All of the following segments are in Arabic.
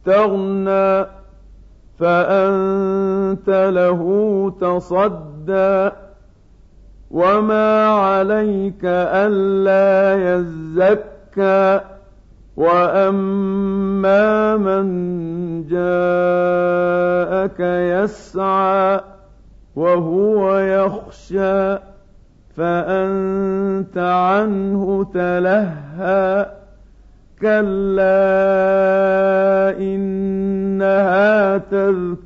استغنى فأنت له تصدى وما عليك ألا يزكى وأما من جاءك يسعى وهو يخشى فأنت عنه تلهى كلا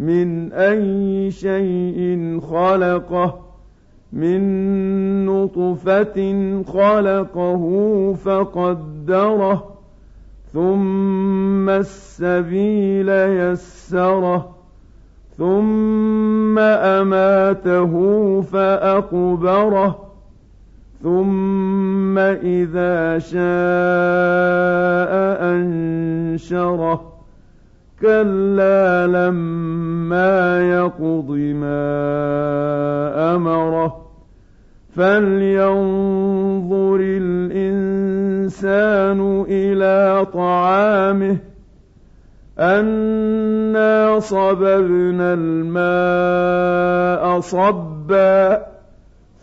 من أي شيء خلقه من نطفة خلقه فقدره ثم السبيل يسره ثم أماته فأقبره ثم إذا شاء أنشره. كلا لما يقض ما أمره فلينظر الإنسان إلى طعامه أنا صببنا الماء صبا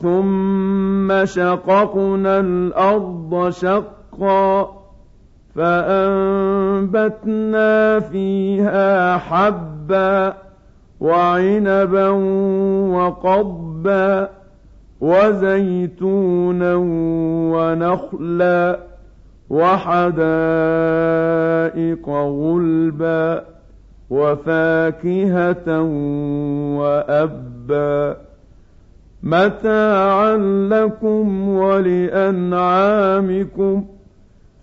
ثم شققنا الأرض شقا فأنبتنا فيها حبا وعنبا وقضبا وزيتونا ونخلا وحدائق غلبا وفاكهة وأبا متاعا لكم ولأنعامكم